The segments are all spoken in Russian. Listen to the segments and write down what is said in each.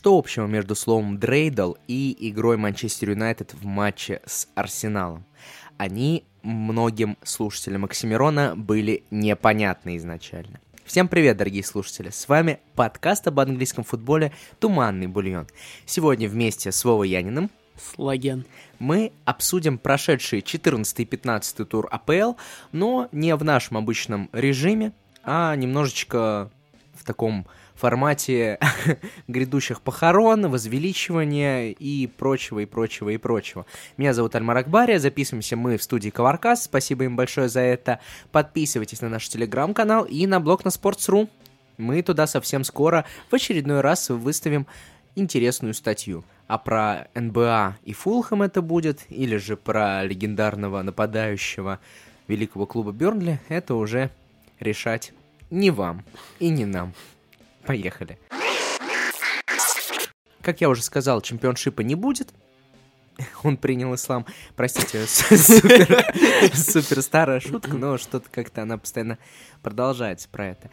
Что общего между словом «дрейдл» и игрой Манчестер Юнайтед в матче с Арсеналом? Они многим слушателям Оксимирона были непонятны изначально. Всем привет, дорогие слушатели! С вами подкаст об английском футболе «Туманный бульон». Сегодня вместе с Вовой Яниным Слаген. мы обсудим прошедший 14 и 15 тур АПЛ, но не в нашем обычном режиме, а немножечко в таком формате грядущих похорон, возвеличивания и прочего, и прочего, и прочего. Меня зовут Альмар Акбария, записываемся мы в студии Коваркас, спасибо им большое за это. Подписывайтесь на наш телеграм-канал и на блог на Sports.ru. Мы туда совсем скоро в очередной раз выставим интересную статью. А про НБА и Фулхэм это будет, или же про легендарного нападающего великого клуба Бернли, это уже решать не вам и не нам. Поехали. Как я уже сказал, чемпионшипа не будет. Он принял ислам. Простите, супер, старая шутка, но что-то как-то она постоянно продолжается про это.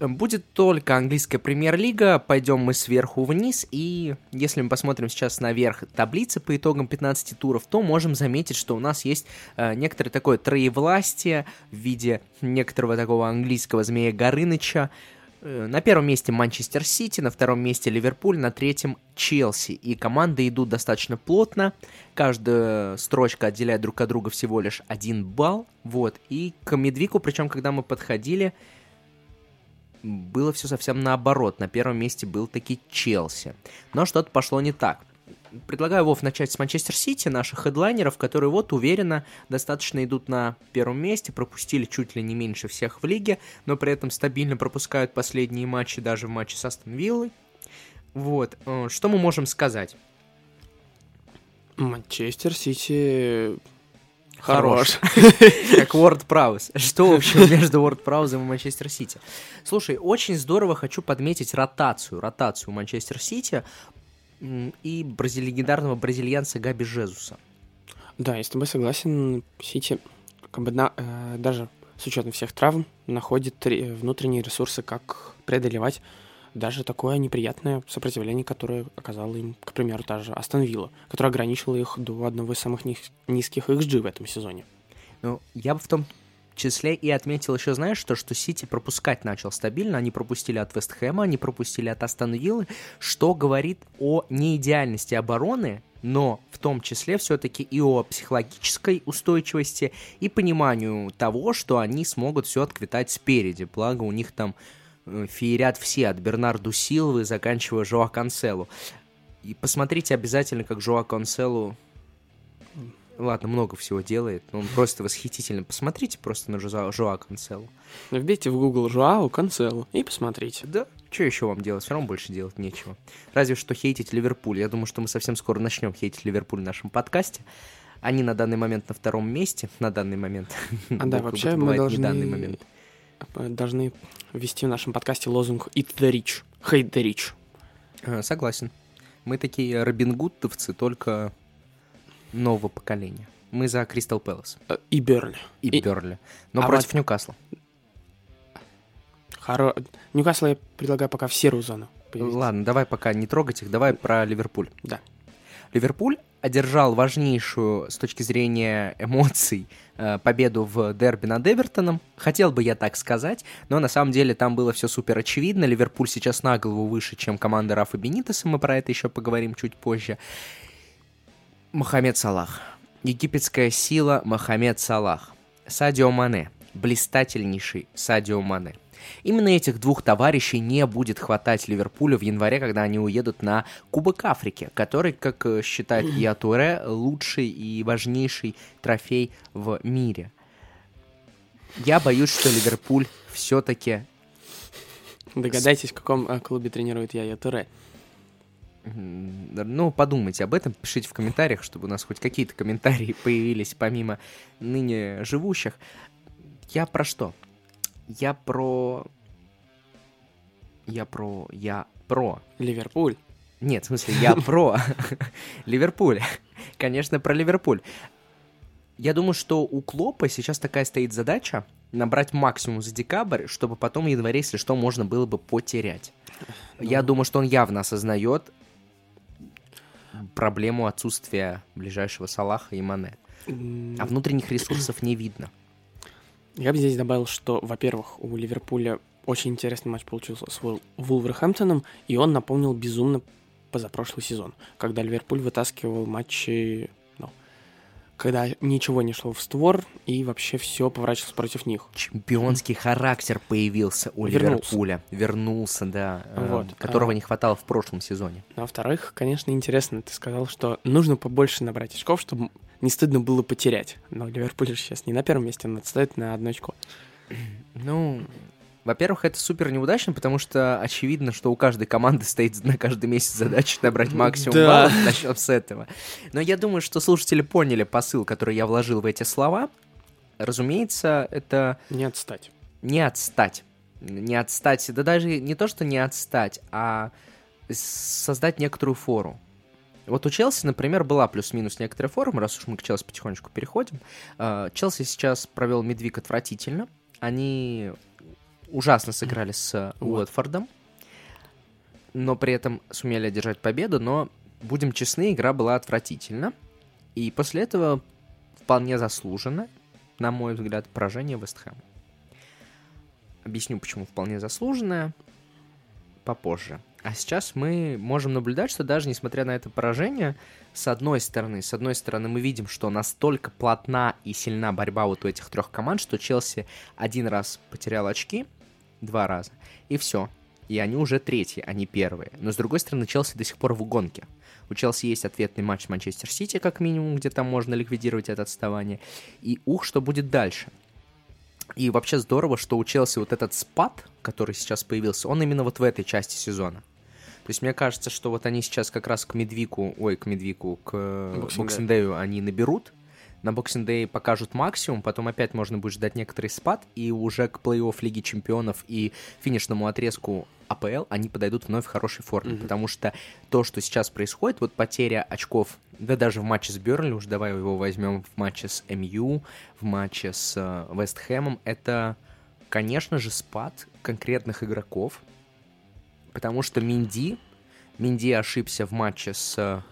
Будет только английская премьер-лига, пойдем мы сверху вниз, и если мы посмотрим сейчас наверх таблицы по итогам 15 туров, то можем заметить, что у нас есть э, некоторое такое троевластие в виде некоторого такого английского змея Горыныча, на первом месте Манчестер Сити, на втором месте Ливерпуль, на третьем Челси. И команды идут достаточно плотно. Каждая строчка отделяет друг от друга всего лишь один балл. Вот. И к Медвику, причем, когда мы подходили, было все совсем наоборот. На первом месте был таки Челси. Но что-то пошло не так предлагаю, Вов, начать с Манчестер Сити, наших хедлайнеров, которые вот уверенно достаточно идут на первом месте, пропустили чуть ли не меньше всех в лиге, но при этом стабильно пропускают последние матчи, даже в матче с Астон Виллой. Вот, э, что мы можем сказать? Манчестер Сити Хорош. Как Word Prowse. Что общего между Word Prowse и Манчестер Сити? Слушай, очень здорово хочу подметить ротацию. Ротацию Манчестер Сити и бразили... легендарного бразильянца Габи Жезуса. Да, я с тобой согласен. Сити как бы на, э, даже с учетом всех травм находит внутренние ресурсы, как преодолевать даже такое неприятное сопротивление, которое оказало им, к примеру, та же Астон Вилла, которое ограничило их до одного из самых низких XG в этом сезоне. Ну, я бы в том числе и отметил еще, знаешь, что, что Сити пропускать начал стабильно. Они пропустили от Вестхэма, они пропустили от Астон Виллы, что говорит о неидеальности обороны, но в том числе все-таки и о психологической устойчивости и пониманию того, что они смогут все отквитать спереди. Благо у них там э, феерят все, от Бернарду Силвы, заканчивая Жоа Канцелу. И посмотрите обязательно, как Жоа Канцелу ладно, много всего делает, но он просто восхитительный. Посмотрите просто на Жуа, Жуа Канцелу. Вбейте в Google Жуау Канцелу и посмотрите. Да, что еще вам делать? Все равно больше делать нечего. Разве что хейтить Ливерпуль. Я думаю, что мы совсем скоро начнем хейтить Ливерпуль в нашем подкасте. Они на данный момент на втором месте, на данный момент. А да, вообще мы должны... данный момент. должны ввести в нашем подкасте лозунг «Eat the rich», «Hate the rich». А, согласен. Мы такие Робин Гудтовцы, только нового поколения. Мы за Кристал Пэлас. И Берли. И, и... Берли. Но а против вот... Ньюкасла. Хоро... Ньюкасл я предлагаю пока в серую зону. Перевести. Ладно, давай пока не трогать их, давай про Ливерпуль. Да. Ливерпуль одержал важнейшую с точки зрения эмоций э, победу в дерби над Эвертоном. Хотел бы я так сказать, но на самом деле там было все супер очевидно. Ливерпуль сейчас на голову выше, чем команда Рафа Бенитеса, мы про это еще поговорим чуть позже. Мохаммед Салах. Египетская сила Мохаммед Салах. Садио Мане. Блистательнейший Садио Мане. Именно этих двух товарищей не будет хватать Ливерпулю в январе, когда они уедут на Кубок Африки, который, как э, считает Ятуре, лучший и важнейший трофей в мире. Я боюсь, что Ливерпуль все-таки... Догадайтесь, в каком э, клубе тренирует Яя Туре. Ну, подумайте об этом, пишите в комментариях, чтобы у нас хоть какие-то комментарии появились помимо ныне живущих. Я про что? Я про... Я про... Я про... Ливерпуль. Нет, в смысле, я про Ливерпуль. Конечно, про Ливерпуль. Я думаю, что у Клопа сейчас такая стоит задача набрать максимум за декабрь, чтобы потом в январе, если что, можно было бы потерять. Я Ну. думаю, что он явно осознает проблему отсутствия ближайшего Салаха и Мане. А внутренних ресурсов не видно. Я бы здесь добавил, что, во-первых, у Ливерпуля очень интересный матч получился с Вул- Вулверхэмптоном, и он напомнил безумно позапрошлый сезон, когда Ливерпуль вытаскивал матчи, когда ничего не шло в створ, и вообще все поворачивалось против них. Чемпионский характер появился у Вернулся. Ливерпуля. Вернулся, да. э, Вот. Которого А. не хватало в прошлом сезоне. Ну, а во-вторых, конечно, интересно, ты сказал, что нужно побольше набрать очков, чтобы не стыдно было потерять. Но Ливерпуль сейчас не на первом месте, он отстает на одно очко. Ну, во-первых, это супер неудачно, потому что очевидно, что у каждой команды стоит на каждый месяц задача набрать максимум Да. баллов. Начнем с этого. Но я думаю, что слушатели поняли посыл, который я вложил в эти слова. Разумеется, это Не отстать. не отстать. Не отстать, да даже не то, что не отстать, а создать некоторую фору. Вот у Челси, например, была плюс-минус некоторая форма, раз уж мы к Челси потихонечку переходим. Э, Челси сейчас провел Медвик отвратительно. Они ужасно сыграли с Вот. Уотфордом, но при этом сумели одержать победу, но, будем честны, игра была отвратительна. И после этого вполне заслуженно, на мой взгляд, поражение Вестхэма. Объясню, почему вполне заслуженное попозже. А сейчас мы можем наблюдать, что даже несмотря на это поражение, с одной стороны, с одной стороны, мы видим, что настолько плотна и сильна борьба вот у этих трех команд, что Челси один раз потерял очки, два раза, и все. И они уже третьи, а не первые. Но с другой стороны, Челси до сих пор в гонке. У Челси есть ответный матч с Манчестер Сити, как минимум, где там можно ликвидировать это отставание. И ух, что будет дальше. И вообще здорово, что у Челси вот этот спад, который сейчас появился, он именно вот в этой части сезона. То есть мне кажется, что вот они сейчас как раз к Медвику, ой, к Медвику, к. Боксиндею они наберут, на Боксиндее покажут максимум, потом опять можно будет ждать некоторый спад, и уже к плей-офф Лиги Чемпионов и финишному отрезку АПЛ они подойдут вновь в хорошей форме, Мгм. потому что то, что сейчас происходит, вот потеря очков, да даже в матче с Бернли, уж давай его возьмем в матче с МЮ, в матче с э, Вест Хэмом, это, конечно же, спад конкретных игроков, потому что Минди, Минди ошибся в матче с э,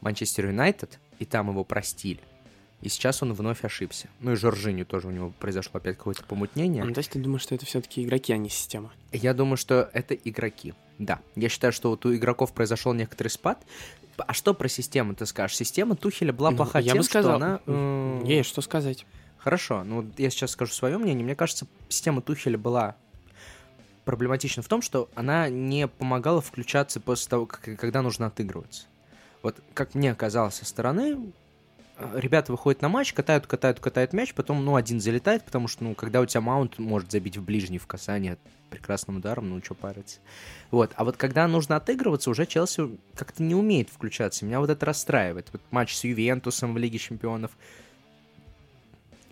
Манчестер Юнайтед, и там его простили. И сейчас он вновь ошибся. Ну и Жоржиню тоже у него произошло опять какое-то помутнение. Ну, то есть ты думаешь, что это все-таки игроки, а не система? Я думаю, что это игроки. Да. Я считаю, что вот у игроков произошел некоторый спад. А что про систему ты скажешь? Система Тухеля была Ну, плоха я тем, бы сказал. что она... э, Есть что сказать. Хорошо, ну я сейчас скажу свое мнение. Мне кажется, система Тухеля была проблематична в том, что она не помогала включаться после того, как, когда нужно отыгрываться. Вот как мне казалось со стороны, ребята выходят на матч, катают, катают, катают мяч, потом, ну, один залетает, потому что, ну, когда у тебя маунт может забить в ближний в касание прекрасным ударом, ну, что париться. Вот, а вот когда нужно отыгрываться, уже Челси как-то не умеет включаться. Меня вот это расстраивает. Вот матч с Ювентусом в Лиге Чемпионов,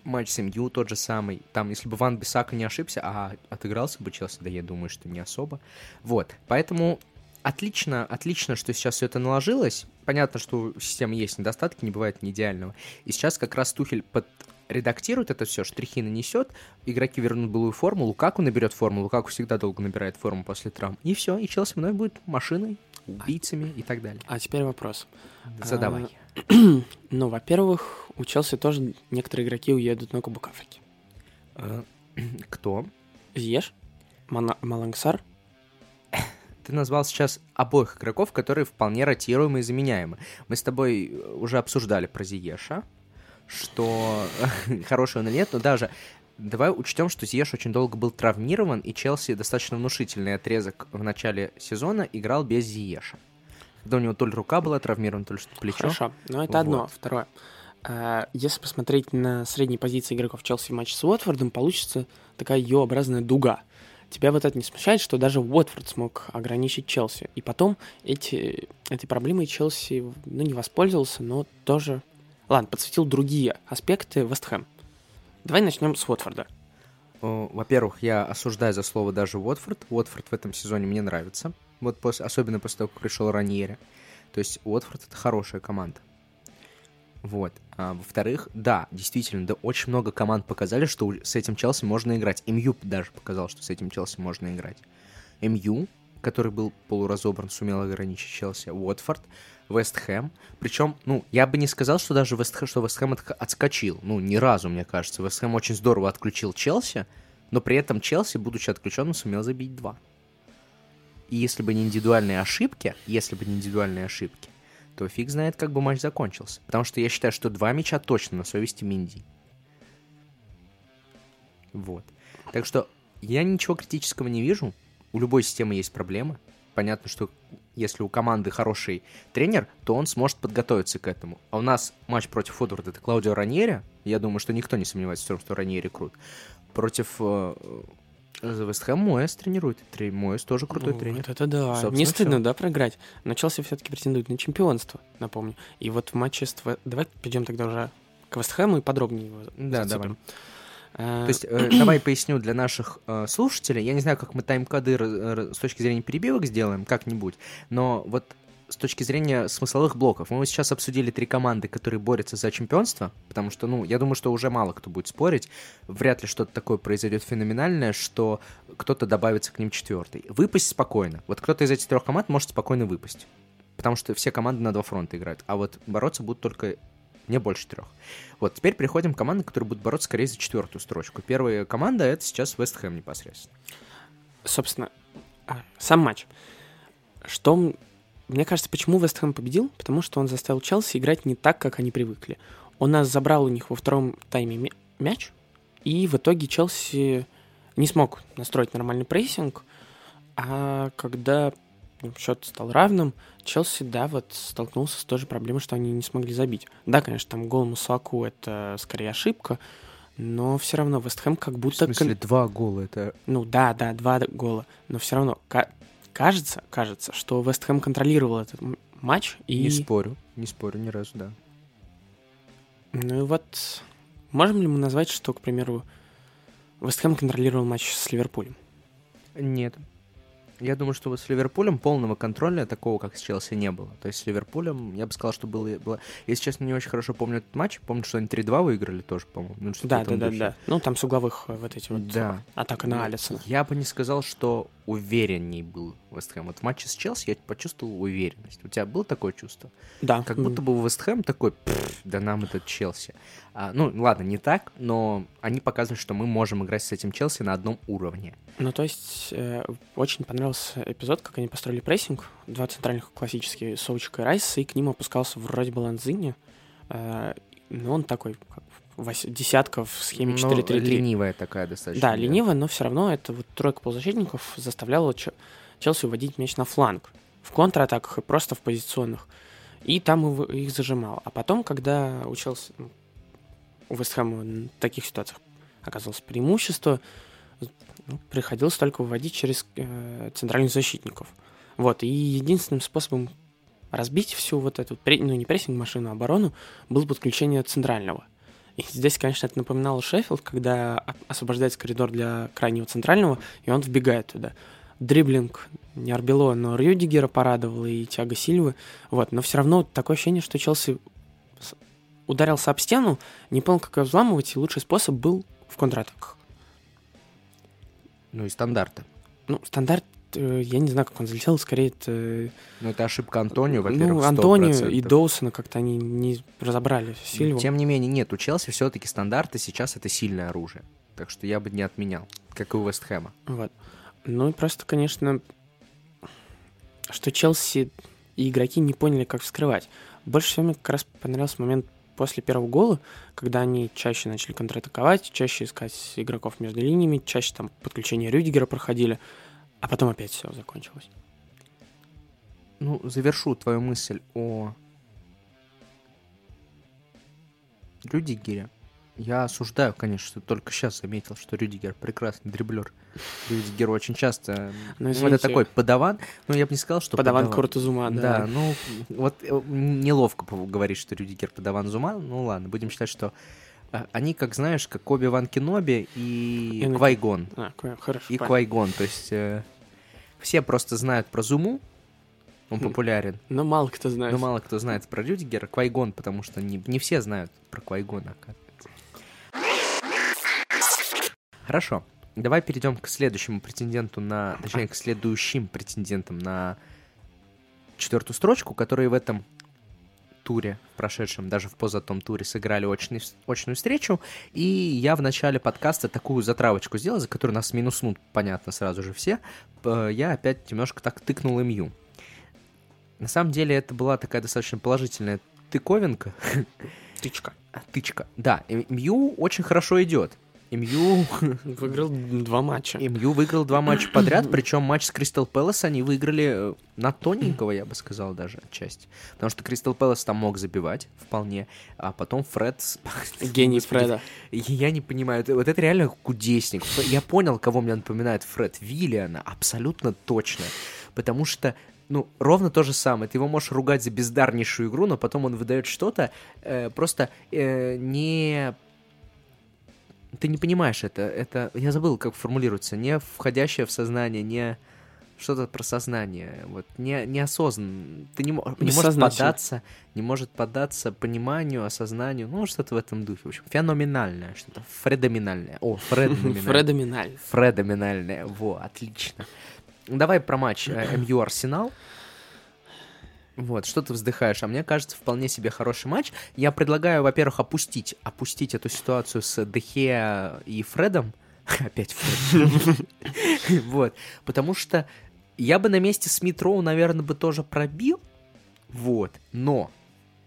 матч с МЮ тот же самый. Там, если бы Ван Бисака не ошибся, а отыгрался бы Челси, да я думаю, что не особо. Вот, поэтому отлично, отлично, что сейчас все это наложилось. Понятно, что у системы есть недостатки, не бывает не идеального. И сейчас как раз Тухель под редактирует это все, штрихи нанесет, игроки вернут былую форму, Лукаку наберет форму, Лукаку всегда долго набирает форму после травм. И все, и Челси вновь будет машиной, убийцами и так далее. А теперь вопрос. Задавай. Ну, во-первых, у Челси тоже некоторые игроки уедут на Кубок Африки. Э, Кто? Зiyech, Мана- Малангсар, Ты назвал сейчас обоих игроков, которые вполне ротируемы и заменяемы. Мы с тобой э, уже обсуждали про Зиеша, что хороший он или нет, но даже давай учтем, что Зиеш очень долго был травмирован, и Челси достаточно внушительный отрезок в начале сезона играл без Зиеша. Когда у него то ли рука была травмирована, то ли что-то плечо. Хорошо, но это одно. Вот. Второе. А, Если посмотреть на средние позиции игроков Челси в матче с Уотфордом, получится такая Ё-образная дуга. Тебя вот это не смущает, что даже Уотфорд смог ограничить Челси. И потом эти, этой проблемой Челси ну, не воспользовался, но тоже... Ладно, подсветил другие аспекты Вестхэм. Давай начнем с Уотфорда. Во-первых, я осуждаю за слово даже Уотфорд. Уотфорд в этом сезоне мне нравится. Вот после, особенно после того, как пришел Раньери. То есть Уотфорд это хорошая команда. Вот. А, во-вторых, да, действительно, да, очень много команд показали, что с этим Челси можно играть. МЮ даже показал, что с этим Челси можно играть. МЮ который был полуразобран, сумел ограничить Челси, Уотфорд, Вест Хэм. Причем, ну, я бы не сказал, что даже Вест Хэм, что Вест Хэм от- отскочил. Ну, ни разу, мне кажется. Вест Хэм очень здорово отключил Челси, но при этом Челси, будучи отключенным, сумел забить два. И если бы не индивидуальные ошибки, если бы не индивидуальные ошибки, то фиг знает, как бы матч закончился. Потому что я считаю, что два мяча точно на совести Минди. Вот. Так что я ничего критического не вижу. У любой системы есть проблемы. Понятно, что если у команды хороший тренер, то он сможет подготовиться к этому. А у нас матч против Фудворда это Клаудио Раньери. Я думаю, что никто не сомневается в том, что Раньери крут. Против э, Вест Хэм Моэс тренирует. Трей- Моэс тоже крутой Ну, тренер. Вот это да. Собственно, не стыдно, всё. да, проиграть. Но Челси все-таки претендует на чемпионство, напомню. И вот в матче с... Давай перейдем тогда уже к Вестхэму и подробнее его Да, зацепим. А, То есть, э, давай поясню для наших э, слушателей. Я не знаю, как мы тайм-коды с точки зрения перебивок сделаем, как-нибудь. Но вот с точки зрения смысловых блоков. Мы сейчас обсудили три команды, которые борются за чемпионство, потому что, ну, я думаю, что уже мало кто будет спорить. Вряд ли что-то такое произойдет феноменальное, что кто-то добавится к ним четвертый. Выпасть спокойно. Вот кто-то из этих трех команд может спокойно выпасть. Потому что все команды на два фронта играют. А вот бороться будут только не больше трех. Вот, теперь переходим к командам, которые будут бороться скорее за четвертую строчку. Первая команда это сейчас Вест Хэм непосредственно. собственно, а, сам матч. Что, мне кажется, почему Вестхэм победил? Потому что он заставил Челси играть не так, как они привыкли. Он нас забрал у них во втором тайме мя- мяч, и в итоге Челси не смог настроить нормальный прессинг, а когда ну, счет стал равным, Челси, да, вот столкнулся с той же проблемой, что они не смогли забить. Да, конечно, там гол Мусаку — это скорее ошибка, но все равно Вестхэм как В будто... кон- смысле, два гола это... ну да, да, два гола. Но все равно кажется, кажется, что Вест Хэм контролировал этот матч. И, Не спорю, не спорю ни разу, да. ну и вот, можем ли мы назвать, что, к примеру, Вест Хэм контролировал матч с Ливерпулем? Нет. Я думаю, что вот с Ливерпулем полного контроля такого, как с Челси, не было. То есть с Ливерпулем, я бы сказал, что было... было... Если честно, не очень хорошо помню этот матч. Помню, что они 3-2 выиграли тоже, по-моему. Ну, Да, да, да, духе. да. Ну, там с угловых э, вот эти вот Да. атака на Алисона. Я бы не сказал, что уверенней был Вест Хэм. Вот в матче с Челси я почувствовал уверенность. У тебя было такое чувство? Да. Как м, будто бы Вест Хэм такой, «Пф, да нам этот Челси. А, ну, ладно, не так, но они показывают, что мы можем играть с этим Челси на одном уровне. Ну, то есть, э, очень понравился эпизод, как они построили прессинг. Два центральных классические, Соучик и Райс, и к ним опускался вроде бы Ланзини. Э, но он такой, как десятка в схеме Ну, 4-3-3. ленивая такая достаточно. Да, лениво, но все равно это вот тройка полузащитников заставляла Че- Челси уводить мяч на фланг. В контратаках и просто в позиционных. И там их зажимало. А потом, когда у Челси, ну, у Вестхэма в таких ситуациях оказалось преимущество, ну, приходилось только выводить через э, центральных защитников. Вот, и единственным способом разбить всю вот эту, ну, не прессинг-машину, а оборону, было подключение центрального. И здесь, конечно, это напоминало Шеффилд, когда освобождается коридор для крайнего центрального, и он вбегает туда. Дриблинг не Арбело, но Рюдигера порадовал и Тиаго Сильвы. Вот, но все равно такое ощущение, что Челси ударился об стену, не понял, как ее взламывать, и лучший способ был в контратаках. Ну и стандарты. Ну, стандарт, я не знаю, как он залетел, скорее это... э, Ну это ошибка Антонио, во-первых, ну, Антонио 100%. и Доусона как-то они не разобрали Сильву. Тем не менее, нет, у Челси все-таки стандарты сейчас это сильное оружие. Так что я бы не отменял, как и у Вест Хэма. Вот. Ну и просто, конечно, что Челси и игроки не поняли, как вскрывать. Больше всего мне как раз понравился момент после первого гола, когда они чаще начали контратаковать, чаще искать игроков между линиями, чаще там подключение Рюдигера проходили, а потом опять все закончилось. Ну, завершу твою мысль о Рюдигере. Я осуждаю, конечно, что только сейчас заметил, что Рюдигер прекрасный дриблер. Рюдигер очень часто... Ну, это такой подаван. Ну, я бы не сказал, что Подаван Куртузума, да. Да, ну, вот э, неловко говорить, что Рюдигер подаван Зума. Ну, ладно, будем считать, что они, как знаешь, как Оби Ван Кеноби и. Квайгон. А, хорошо. И понятно. Квайгон, то есть э, все просто знают про Зуму, он популярен. Но мало кто знает. Но мало кто знает про Рюдигера. Квайгон, потому что не, не все знают про Квайгона, оказывается. Хорошо. давай перейдем к следующему претенденту на, точнее, к следующим претендентам на четвертую строчку, которые в этом туре, в прошедшем, даже в позатом туре, сыграли очный, очную встречу. И я в начале подкаста такую затравочку сделал, за которую нас минуснут, понятно, сразу же все. Я опять немножко так тыкнул МЮ. На самом деле это была такая достаточно положительная тыковинка. Тычка. Тычка, да. МЮ очень хорошо идет. МЮ... Выиграл два матча. МЮ выиграл два матча подряд, причем матч с Кристал Пэлас они выиграли э, на тоненького, я бы сказал, даже отчасти. Потому что Кристал Пэлас там мог забивать вполне, а потом Фред... Гений Фреда. Я не понимаю, вот это реально кудесник. Я понял, кого мне напоминает Фред Виллиана, абсолютно точно. Потому что ну, ровно то же самое. Ты его можешь ругать за бездарнейшую игру, но потом он выдает что-то э, просто э, не ты не понимаешь это. Это я забыл, как формулируется. Не входящее в сознание, не что-то про сознание. Вот не неосознанно. Ты не, не может поддаться, не может поддаться пониманию, осознанию. Ну что-то в этом духе. В общем, феноменальное, что-то фредоминальное. О, фредоминальное. Фредоминальное. Фредоминальное. Во, отлично. Давай про матч э, МЮ Арсенал. Вот, что ты вздыхаешь? А мне кажется, вполне себе хороший матч. Я предлагаю, во-первых, опустить, опустить эту ситуацию с Дехе и Фредом. Опять Фред. Вот, потому что я бы на месте Смитроу, наверное, бы тоже пробил. Вот, но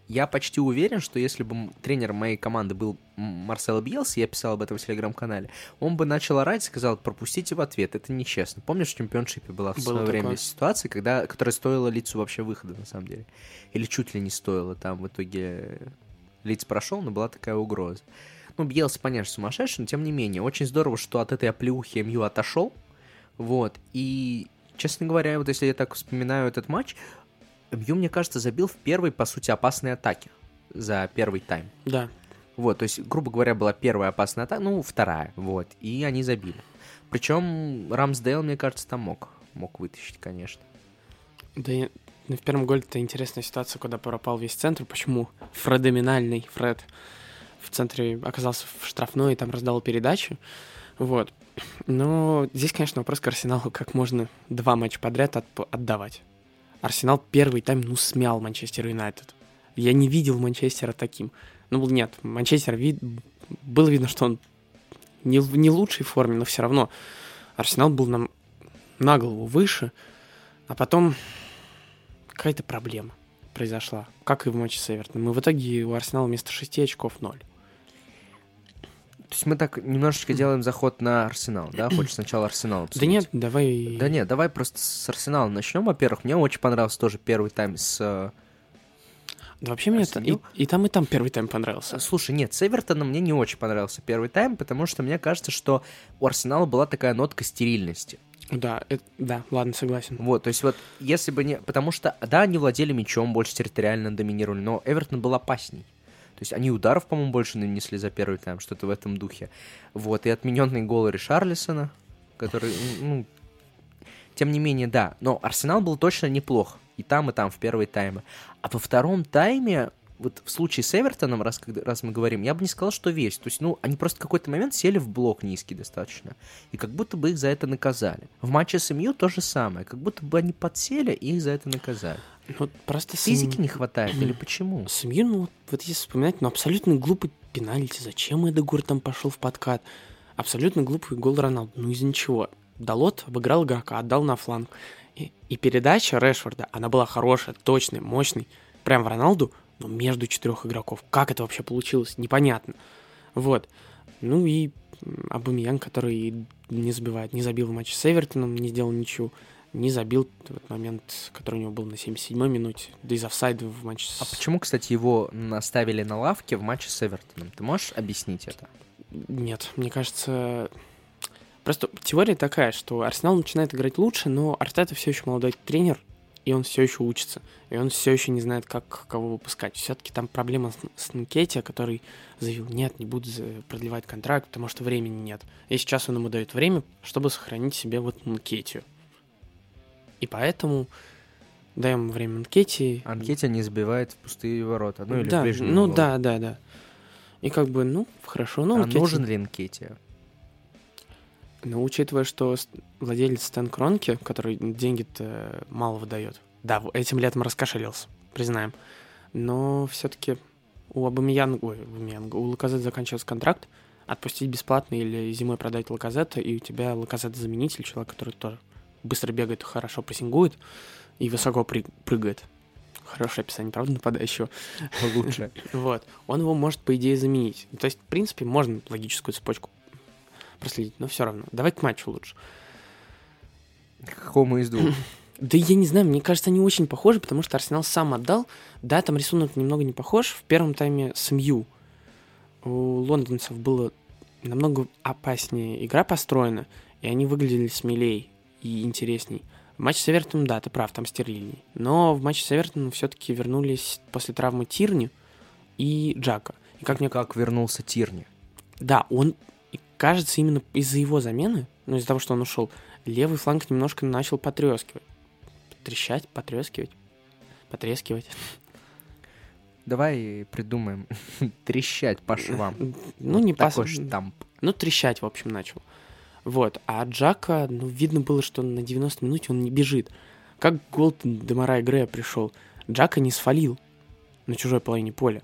я почти уверен, что если бы тренером моей команды был Марсело Бьелс, я писал об этом в телеграм-канале, он бы начал орать и сказал, пропустите в ответ, это нечестно. Помнишь, в чемпионшипе была в свое время ситуация, когда, которая стоила лицу вообще выхода, на самом деле? Или чуть ли не стоила, там в итоге лиц прошел, но была такая угроза. Ну, Бьелс, понятно, сумасшедший, но тем не менее, очень здорово, что от этой оплеухи МЮ отошел, вот, и, честно говоря, вот если я так вспоминаю этот матч, Мью, мне кажется, забил в первой, по сути, опасной атаке за первый тайм. Да. Вот, то есть, грубо говоря, была первая опасная атака, ну, вторая, вот, и они забили. Причем Рамсдейл, мне кажется, там мог, мог вытащить, конечно. Да, и, ну, в первом голе это интересная ситуация, когда пропал весь центр. Почему Фредоминальный Фред в центре оказался в штрафной и там раздал передачу. Вот. Но здесь, конечно, вопрос к Арсеналу, как можно два матча подряд от отдавать. Арсенал первый тайм, ну, смял Манчестер Юнайтед. Я не видел Манчестера таким. Ну, нет, Манчестер вид... было видно, что он не в не лучшей форме, но все равно Арсенал был нам на голову выше, а потом какая-то проблема произошла, как и в матче с Эвертоном. И в итоге у Арсенала вместо 6 очков 0. То есть мы так немножечко делаем заход на Арсенал, да? Хочешь сначала Арсенал обсудить? Да нет, давай... Да нет, давай просто с Арсенала начнем. Во-первых, мне очень понравился тоже первый тайм с... Э, да вообще мне это, и, и там, и там первый тайм понравился. Слушай, нет, с Эвертоном мне не очень понравился первый тайм, потому что мне кажется, что у Арсенала была такая нотка стерильности. Да, это, да, ладно, согласен. Вот, то есть вот, если бы не... Потому что, да, они владели мячом, больше территориально доминировали, но Эвертон был опасней. Есть они ударов, по-моему, больше нанесли за первый тайм, что-то в этом духе. Вот, и отмененный гол Ришарлисона, который, ну, тем не менее, да. Но Арсенал был точно неплох. И там, и там, в первый таймы. А во втором тайме вот в случае с Эвертоном, раз, раз мы говорим, я бы не сказал, что весь. То есть, ну, они просто в какой-то момент сели в блок низкий достаточно. И как будто бы их за это наказали. В матче с МЮ то же самое. Как будто бы они подсели и их за это наказали. Ну, просто Физики сам... не хватает, или почему? С МЮ, ну, вот если вспоминать, ну, абсолютно глупый пенальти. Зачем Эдегур там пошел в подкат? Абсолютно глупый гол Роналду. Ну, из-за ничего. Далот обыграл игрока, отдал на фланг. И, и передача Решфорда, она была хорошая, точная, мощной. Прям в Роналду ну, между четырех игроков. Как это вообще получилось? Непонятно. Вот. Ну и Абумиян, который не забивает, не забил в матче с Эвертоном, не сделал ничего, не забил этот момент, который у него был на 77-й минуте, да из офсайда в матче с... А почему, кстати, его наставили на лавке в матче с Эвертоном? Ты можешь объяснить это? Нет, мне кажется... Просто теория такая, что Арсенал начинает играть лучше, но Артета все еще молодой тренер, и он все еще учится, и он все еще не знает, как кого выпускать. Все-таки там проблема с, с Нкетти, который заявил, нет, не буду продлевать контракт, потому что времени нет. И сейчас он ему дает время, чтобы сохранить себе вот Нкетию. И поэтому даем время Нкетти. Анкетти не забивает в пустые ворота, ну или да, в ближние Ну ворота. да, да, да. И как бы, ну, хорошо. Ну, а Нкетти... нужен ли Нкетти? Ну, учитывая, что владелец Стэн Кронки, который деньги-то мало выдает, да, этим летом раскошелился, признаем. Но все-таки у Абамиянга, ой, Абамиянга, у Лаказет заканчивается контракт, отпустить бесплатно или зимой продать Лаказета, и у тебя Лаказет заменитель, человек, который тоже быстро бегает, хорошо прессингует и высоко прыгает. Хорошее описание, правда, нападающего? Лучше. Вот. Он его может, по идее, заменить. То есть, в принципе, можно логическую цепочку проследить, но все равно. Давай к матчу лучше. Какому из двух? Да я не знаю, мне кажется, они очень похожи, потому что Арсенал сам отдал. Да, там рисунок немного не похож. В первом тайме с МЮ у лондонцев было намного опаснее игра построена, и они выглядели смелее и интересней. В матче с Эвертоном, да, ты прав, там стерильней. Но в матче с Эвертоном все-таки вернулись после травмы Тирни и Джака. И как мне Как вернулся Тирни? да, он, и кажется, именно из-за его замены, ну, из-за того, что он ушел, левый фланг немножко начал потрескивать. Трещать, потрескивать, потрескивать. Давай придумаем. Трещать по швам. Ну, не по... Такой штамп. Ну, трещать, в общем, начал. Вот. А Джака, ну, видно было, что на 90 минуте он не бежит. Как гол Демара Грея пришел. Джака не свалил на чужой половине поля.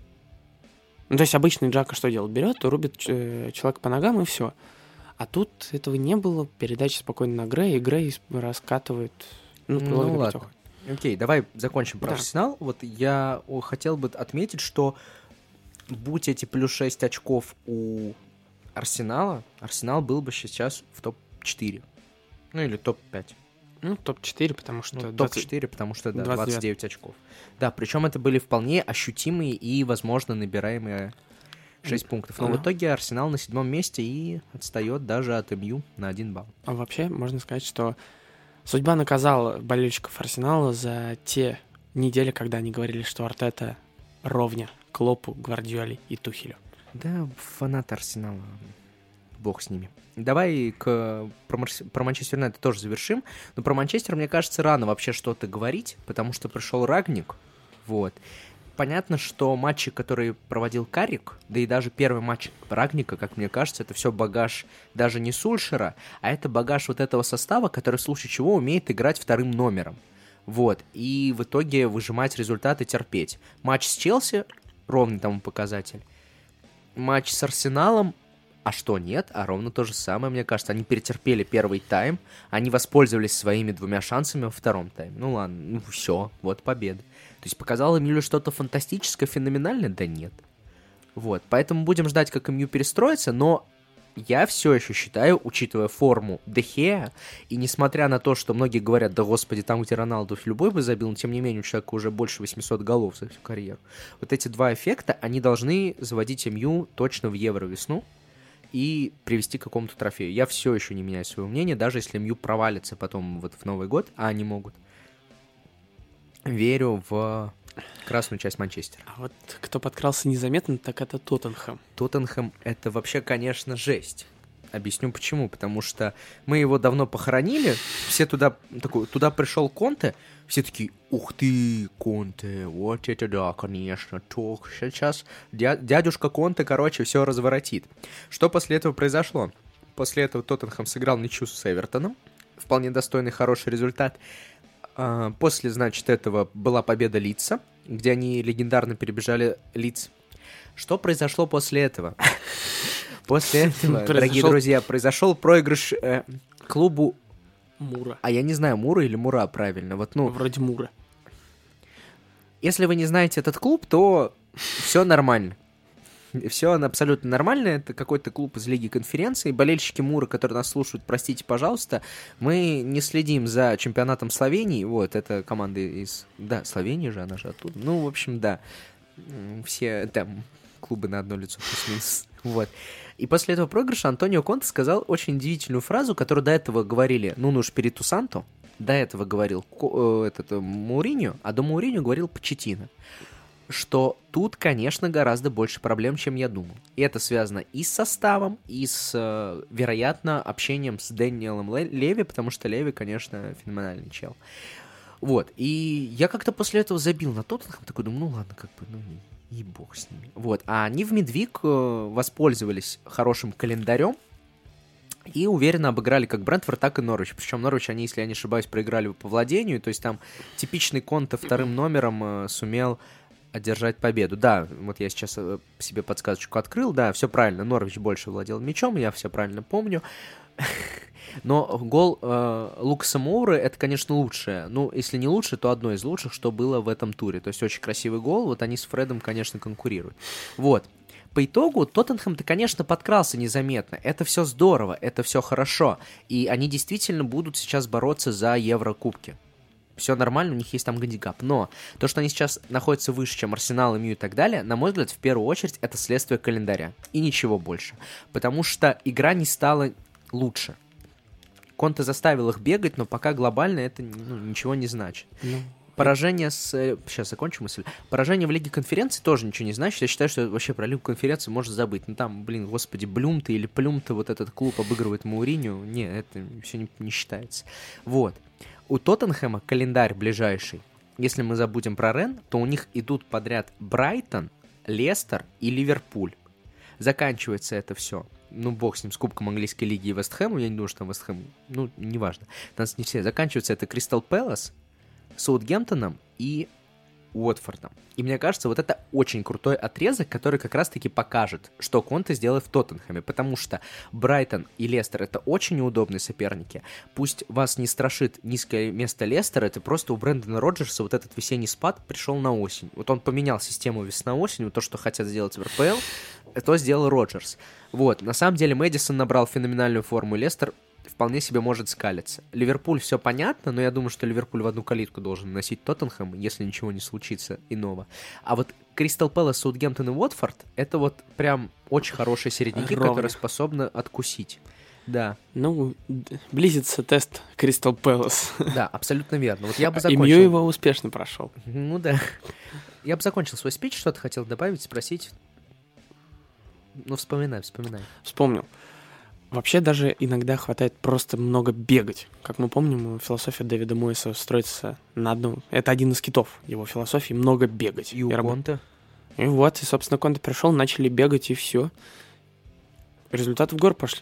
Ну, то есть обычный Джака что делает? Берет, рубит э, человека по ногам и все. А тут этого не было. Передача спокойно на Грея, и Грей раскатывает. Ну, Ну, ладно. Петёха. Окей, давай закончим про Да. Арсенал. Вот я хотел бы отметить, что будь эти плюс 6 очков у Арсенала, Арсенал был бы сейчас в топ-4. Ну или топ-5. Ну, топ-4, потому что... Ну, 20 топ-4, потому что, да, 29. 29 очков. Да, причем это были вполне ощутимые и, возможно, набираемые 6 пунктов. Но в Ага. итоге Арсенал на седьмом месте и отстает даже от МЮ на один балл. А вообще, можно сказать, что судьба наказала болельщиков Арсенала за те недели, когда они говорили, что Артета ровня Клопу, Гвардиоле и Тухелю. Да, фанат Арсенала. Бог с ними. Давай к, про, про Манчестер Юнайтед тоже завершим. Но про Манчестер, мне кажется, рано вообще что-то говорить, потому что пришел Рагник. Вот. Понятно, что матчи, которые проводил Карик, да и даже первый матч Рагника, как мне кажется, это все багаж даже не Сульшера, а это багаж вот этого состава, который в случае чего умеет играть вторым номером. Вот. И в итоге выжимать результаты, терпеть. Матч с Челси, ровный тому показатель матч с Арсеналом, а что нет, а ровно то же самое, мне кажется. Они перетерпели первый тайм, они воспользовались своими двумя шансами во втором тайме. Ну ладно, ну все, вот победа. То есть показал Эмилю что-то фантастическое, феноменальное? Да нет. Вот, поэтому будем ждать, как МЮ перестроится, но я все еще считаю, учитывая форму Дехея, и несмотря на то, что многие говорят, да господи, там, где Роналду любой бы забил, но тем не менее у человека уже больше 800 голов за всю карьеру. Вот эти два эффекта, они должны заводить МЮ точно в Евро весну и привести к какому-то трофею. Я все еще не меняю свое мнение, даже если МЮ провалится потом вот в Новый год, а они могут. Верю в красную часть Манчестера. А вот кто подкрался незаметно, так это Тоттенхэм. Тоттенхэм это вообще, конечно, жесть. Объясню почему. Потому что мы его давно похоронили. Все туда, такой, туда пришел Конте. Все такие, ух ты, Конте, вот это да, конечно. Тох, сейчас дя- дядюшка Конте, короче, все разворотит. Что после этого произошло? После этого Тоттенхэм сыграл ничью с Эвертоном. Вполне достойный, хороший результат. А, После, значит, этого была победа Лица, где они легендарно перебежали Лиц. Что произошло после этого? После этого, дорогие друзья, произошел проигрыш э, клубу, Мура. а я не знаю, Мура или Мура правильно. Вот, ну, Вроде Мура. если вы не знаете этот клуб, то все нормально. Все абсолютно нормально. Это какой-то клуб из Лиги конференции. Болельщики Мура, которые нас слушают, простите, пожалуйста, мы не следим за чемпионатом Словении. Вот, это команда из... Да, Словения же, она же оттуда. Ну, в общем, да. Все там клубы на одно лицо. Вот. И после этого проигрыша Антонио Конте сказал очень удивительную фразу, которую до этого говорили Нуну Шпириту Санто, до этого говорил э, этот э, Мауриньо, а до Мауриньо говорил Почетина что тут, конечно, гораздо больше проблем, чем я думал. И это связано и с составом, и с, э, вероятно, общением с Дэниелом Ле- Леви, потому что Леви, конечно, феноменальный чел. Вот, и я как-то после этого забил на Тоттенхэм, такой думаю, ну ладно, как бы, ну и бог с ними. Вот, а они в Медвик э, воспользовались хорошим календарем, И уверенно обыграли как Брентфорд, так и Норвич. Причем Норвич, они, если я не ошибаюсь, проиграли по владению. То есть там типичный Конте вторым номером э, сумел одержать победу. Да, вот я сейчас э, себе подсказочку открыл. Да, все правильно. Норвич больше владел мячом, я все правильно помню. Но гол э, Лукаса Моуры это, конечно, лучшее. Ну, если не лучше, то одно из лучших, что было в этом туре. То есть очень красивый гол. Вот они с Фредом, конечно, конкурируют. Вот. По итогу Тоттенхэм-то, конечно, подкрался незаметно. Это все здорово, это все хорошо. И они действительно будут сейчас бороться за Еврокубки. Все нормально, у них есть там гандикап. Но то, что они сейчас находятся выше, чем Арсенал, Мью и так далее, на мой взгляд, в первую очередь, это следствие календаря. И ничего больше. Потому что игра не стала лучше. Конте заставил их бегать, но пока глобально это ну, ничего не значит. Ну, Поражение с... Сейчас э, закончу мысль. Поражение в Лиге конференции тоже ничего не значит. Я считаю, что вообще про Лигу конференции можно забыть. Ну там, блин, господи, Блюм-то или Плюм-то вот этот клуб обыгрывает Мауриню. Не, это все не, не считается. Вот. У Тоттенхэма календарь ближайший. Если мы забудем про Рен, то у них идут подряд Брайтон, Лестер и Ливерпуль. Заканчивается это все ну, бог с ним, с Кубком Английской Лиги и Вестхэмом, я не думаю, что там Вестхэм, ну, неважно. У нас не все. Заканчивается это Кристал Пэлас, Саутгемптоном и Уотфордом. И мне кажется, вот это очень крутой отрезок, который как раз-таки покажет, что Конте сделает в Тоттенхэме, потому что Брайтон и Лестер — это очень неудобные соперники. Пусть вас не страшит низкое место Лестера, это просто у Брэндона Роджерса вот этот весенний спад пришел на осень. Вот он поменял систему весна-осень, вот то, что хотят сделать в РПЛ, это сделал Роджерс. Вот, на самом деле Мэдисон набрал феноменальную форму, Лестер вполне себе может скалиться. Ливерпуль все понятно, но я думаю, что Ливерпуль в одну калитку должен носить Тоттенхэм, если ничего не случится иного. А вот Кристал Пэлас, Саутгемптон и Уотфорд — это вот прям очень хорошие середняки, Ровно. которые способны откусить. Да. Ну, близится тест Кристал Пэлас. Да, абсолютно верно. Вот я бы закончил. И его успешно прошел. Ну да. Я бы закончил свой спич, что-то хотел добавить, спросить. Ну, вспоминай, вспоминай. Вспомнил. Вообще даже иногда хватает просто много бегать. Как мы помним, философия Дэвида Мойса строится на одном... Это один из китов его философии — много бегать. И у и Конте? И вот, и, собственно, Конте пришел, начали бегать, и все. Результаты в гор пошли.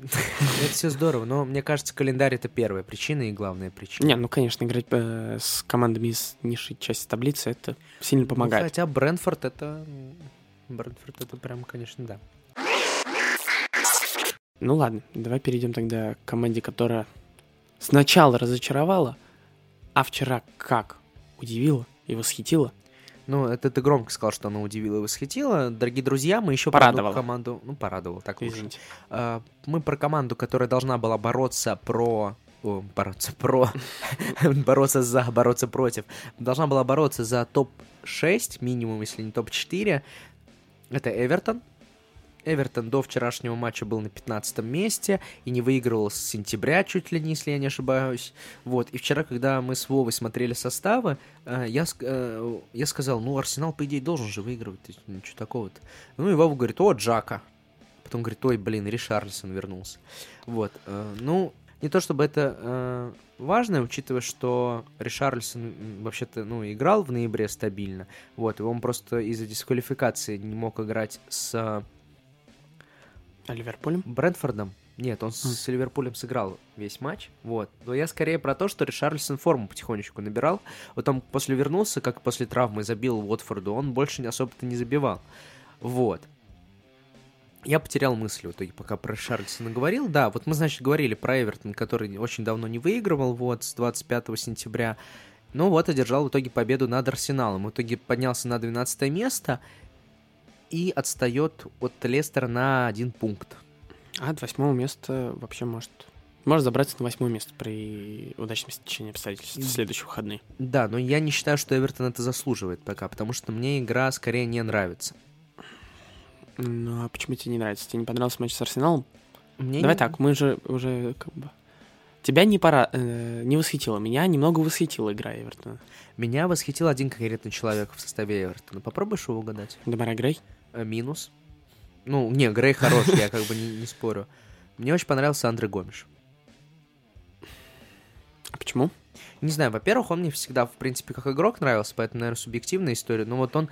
Это все здорово, но мне кажется, календарь это первая причина и главная причина. Не, ну конечно, играть э, с командами из низшей части таблицы это сильно ну, помогает. Ну, хотя Брэнфорд это Брэнфорд это прям, конечно, да. Ну ладно, давай перейдем тогда к команде, которая сначала разочаровала, а вчера как удивила и восхитила. Ну, это ты громко сказал, что она удивила и восхитила. Дорогие друзья, мы еще порадовала. про команду... Ну, порадовал, так Извините. лучше. Мы про команду, которая должна была бороться про... О, бороться про... бороться за, бороться против. Должна была бороться за топ-6 минимум, если не топ-4. Это Эвертон. Эвертон до вчерашнего матча был на 15 месте и не выигрывал с сентября чуть ли не, если я не ошибаюсь. Вот. И вчера, когда мы с Вовой смотрели составы, э, я, э, я сказал, ну, Арсенал, по идее, должен же выигрывать. Ничего такого-то. Ну, и Вова говорит, о, Джака. Потом говорит, ой, блин, Ришарлисон вернулся. Вот. Э, ну, не то чтобы это э, важно, учитывая, что Ришарльсон вообще-то ну, играл в ноябре стабильно. Вот, и он просто из-за дисквалификации не мог играть с... А Ливерпулем? Брентфордом. Нет, он mm. с Ливерпулем сыграл весь матч, вот. Но я скорее про то, что Ришарльсон форму потихонечку набирал. Вот он после вернулся, как после травмы забил Уотфорду, он больше особо-то не забивал. Вот я потерял мысли в итоге, пока про Шарльсона говорил. Да, вот мы, значит, говорили про Эвертон, который очень давно не выигрывал, вот, с 25 сентября. Ну вот, одержал в итоге победу над Арсеналом. В итоге поднялся на 12 место и отстает от Лестера на один пункт. А от восьмого места вообще может... Может забраться на восьмое место при удачном стечении обстоятельств в следующие выходные. Да, но я не считаю, что Эвертон это заслуживает пока, потому что мне игра скорее не нравится. Ну, а почему тебе не нравится? Тебе не понравился матч с Арсеналом? Мне Давай не... так, мы же уже как бы... Тебя не пора, э, не восхитило, меня немного восхитила игра Эвертона. Меня восхитил один конкретный человек в составе Эвертона. Попробуешь его угадать? Демара Грей? Э, минус. Ну, не, Грей хороший, я как бы не, не спорю. Мне очень понравился Андре Гомеш. А почему? Не знаю, во-первых, он мне всегда, в принципе, как игрок нравился, поэтому, наверное, субъективная история. Но вот он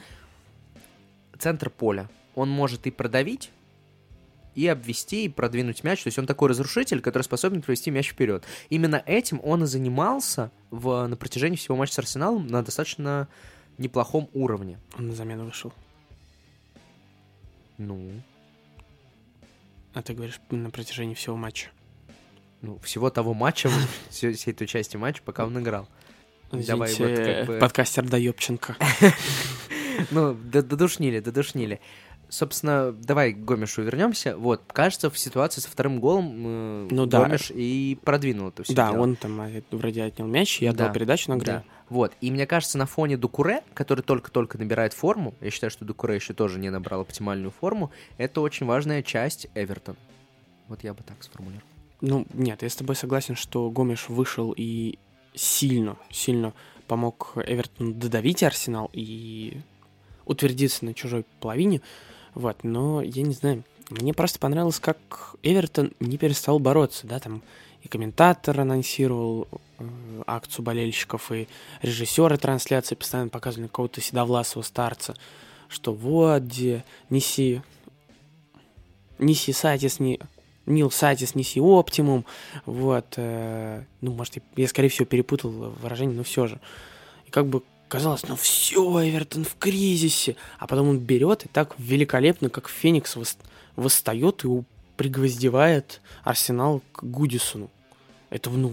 центр поля он может и продавить, и обвести, и продвинуть мяч. То есть он такой разрушитель, который способен провести мяч вперед. Именно этим он и занимался в, на протяжении всего матча с Арсеналом на достаточно неплохом уровне. Он на замену вышел. Ну, А ты говоришь на протяжении всего матча. ну всего того матча, всей, всей той части матча, пока он играл. Давай Извините, вот как бы- подкастер Доебченко. Ну, додушнили, додушнили. Собственно, давай к Гомешу вернемся. Вот, кажется, в ситуации со вторым голом э, Ну да. Гомеш и продвинул это все Да, он там э, вроде отнял мяч и отдал Да, передачу на Да. Вот. И мне кажется, на фоне Дукуре, который только-только набирает форму, я считаю, что Дукуре еще тоже не набрал оптимальную форму, это очень важная часть Эвертон. Вот я бы так сформулировал. Ну, нет, я с тобой согласен, что Гомеш вышел и сильно, сильно помог Эвертону додавить Арсенал и утвердиться на чужой половине. Вот, но я не знаю, мне просто понравилось, как Эвертон не перестал бороться, да, там и комментатор анонсировал э, акцию болельщиков, и режиссеры трансляции постоянно показывали какого-то седовласого старца, что вот где неси неси Сатис, не Нил Сатис, неси Оптимум, вот, э, ну, может, я, скорее всего, перепутал выражение, но все же. И как бы казалось, ну все, Эвертон в кризисе, а потом он берет и так великолепно, как Феникс, вос- восстает и пригвоздевает Арсенал к Гудисону. Это, ну,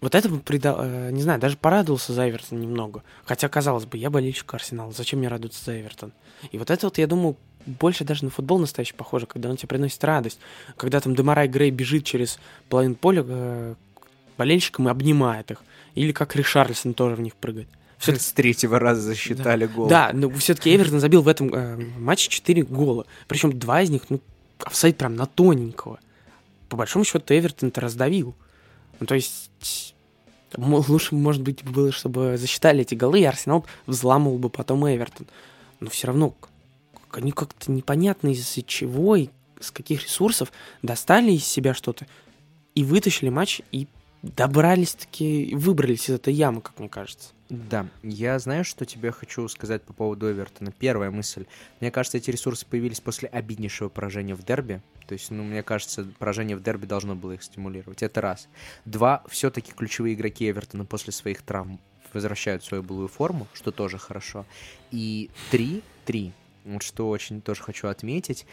вот это бы, прида- э, не знаю, даже порадовался за Эвертон немного. Хотя, казалось бы, я болельщик Арсенала, зачем мне радоваться за Эвертон? И вот это вот, я думаю, больше даже на футбол настоящий похоже, когда он тебе приносит радость. Когда там Демарай Грей бежит через половину поля э, к болельщикам и обнимает их. Или как Ришарлисон тоже в них прыгает. Всё-таки- С третьего раза засчитали гол. Да, но все-таки Эвертон забил в этом э, матче 4 гола. Причем два из них, ну, офсайд прям на тоненького. По большому счету Эвертон-то раздавил. Ну, то есть, лучше, может быть, было, чтобы засчитали эти голы, и Арсенал взламывал бы потом Эвертон. Но все равно, они как-то непонятно из-за чего и с каких ресурсов достали из себя что-то и вытащили матч, и добрались-таки, выбрались из этой ямы, как мне кажется. Да, я знаю, что тебе хочу сказать по поводу Эвертона. Первая мысль. Мне кажется, эти ресурсы появились после обиднейшего поражения в дерби. То есть, ну, мне кажется, поражение в дерби должно было их стимулировать. Это раз. Два, все-таки ключевые игроки Эвертона после своих травм возвращают свою былую форму, что тоже хорошо. И три, три, вот что очень тоже хочу отметить,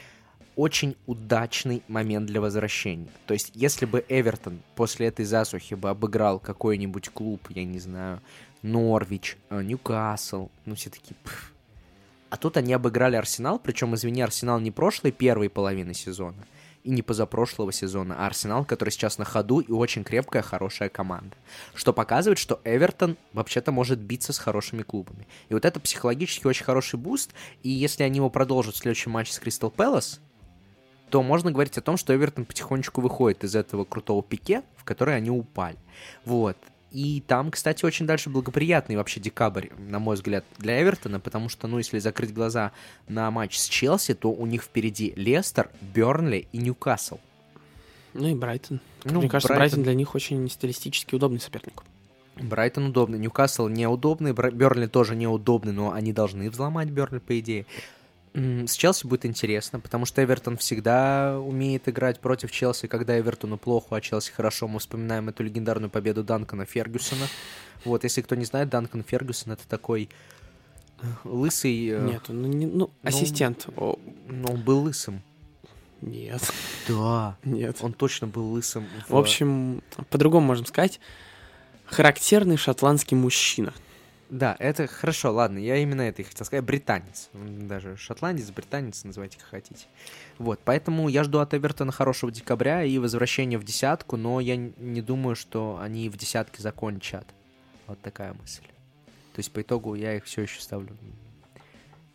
очень удачный момент для возвращения. То есть, если бы Эвертон после этой засухи бы обыграл какой-нибудь клуб, я не знаю, Норвич, э, Ньюкасл, ну все таки А тут они обыграли Арсенал, причем, извини, Арсенал не прошлой первой половины сезона, и не позапрошлого сезона, а Арсенал, который сейчас на ходу и очень крепкая, хорошая команда. Что показывает, что Эвертон вообще-то может биться с хорошими клубами. И вот это психологически очень хороший boost, и если они его продолжат в следующем матче с Кристал Пэлас, то можно говорить о том, что Эвертон потихонечку выходит из этого крутого пике, в который они упали. Вот. И там, кстати, очень дальше благоприятный вообще декабрь, на мой взгляд, для Эвертона, потому что, ну, если закрыть глаза на матч с Челси, то у них впереди Лестер, Бернли и Ньюкасл. Ну и Брайтон. Ну, Мне кажется, Брайтон- Брайтон для них очень стилистически удобный соперник. Брайтон удобный, Ньюкасл неудобный, Бернли тоже неудобный, но они должны взломать Бернли, по идее. С Челси будет интересно, потому что Эвертон всегда умеет играть против Челси, когда Эвертону плохо, а Челси хорошо. Мы вспоминаем эту легендарную победу Данкана Фергюсона. Вот, если кто не знает, Данкан Фергюсон это такой э, лысый... э, Нет, ну, не- ну, ассистент. О, ну, он был лысым. нет, Да. нет. Он точно был лысым. В общем, по-другому можем сказать, характерный шотландский мужчина. Да, это хорошо, ладно, я именно это и хотел сказать. Британец. Даже шотландец, британец, называйте как хотите. Вот, поэтому я жду от Эвертона хорошего декабря и возвращения в десятку, но я не думаю, что они в десятке закончат. Вот такая мысль. То есть по итогу я их все еще ставлю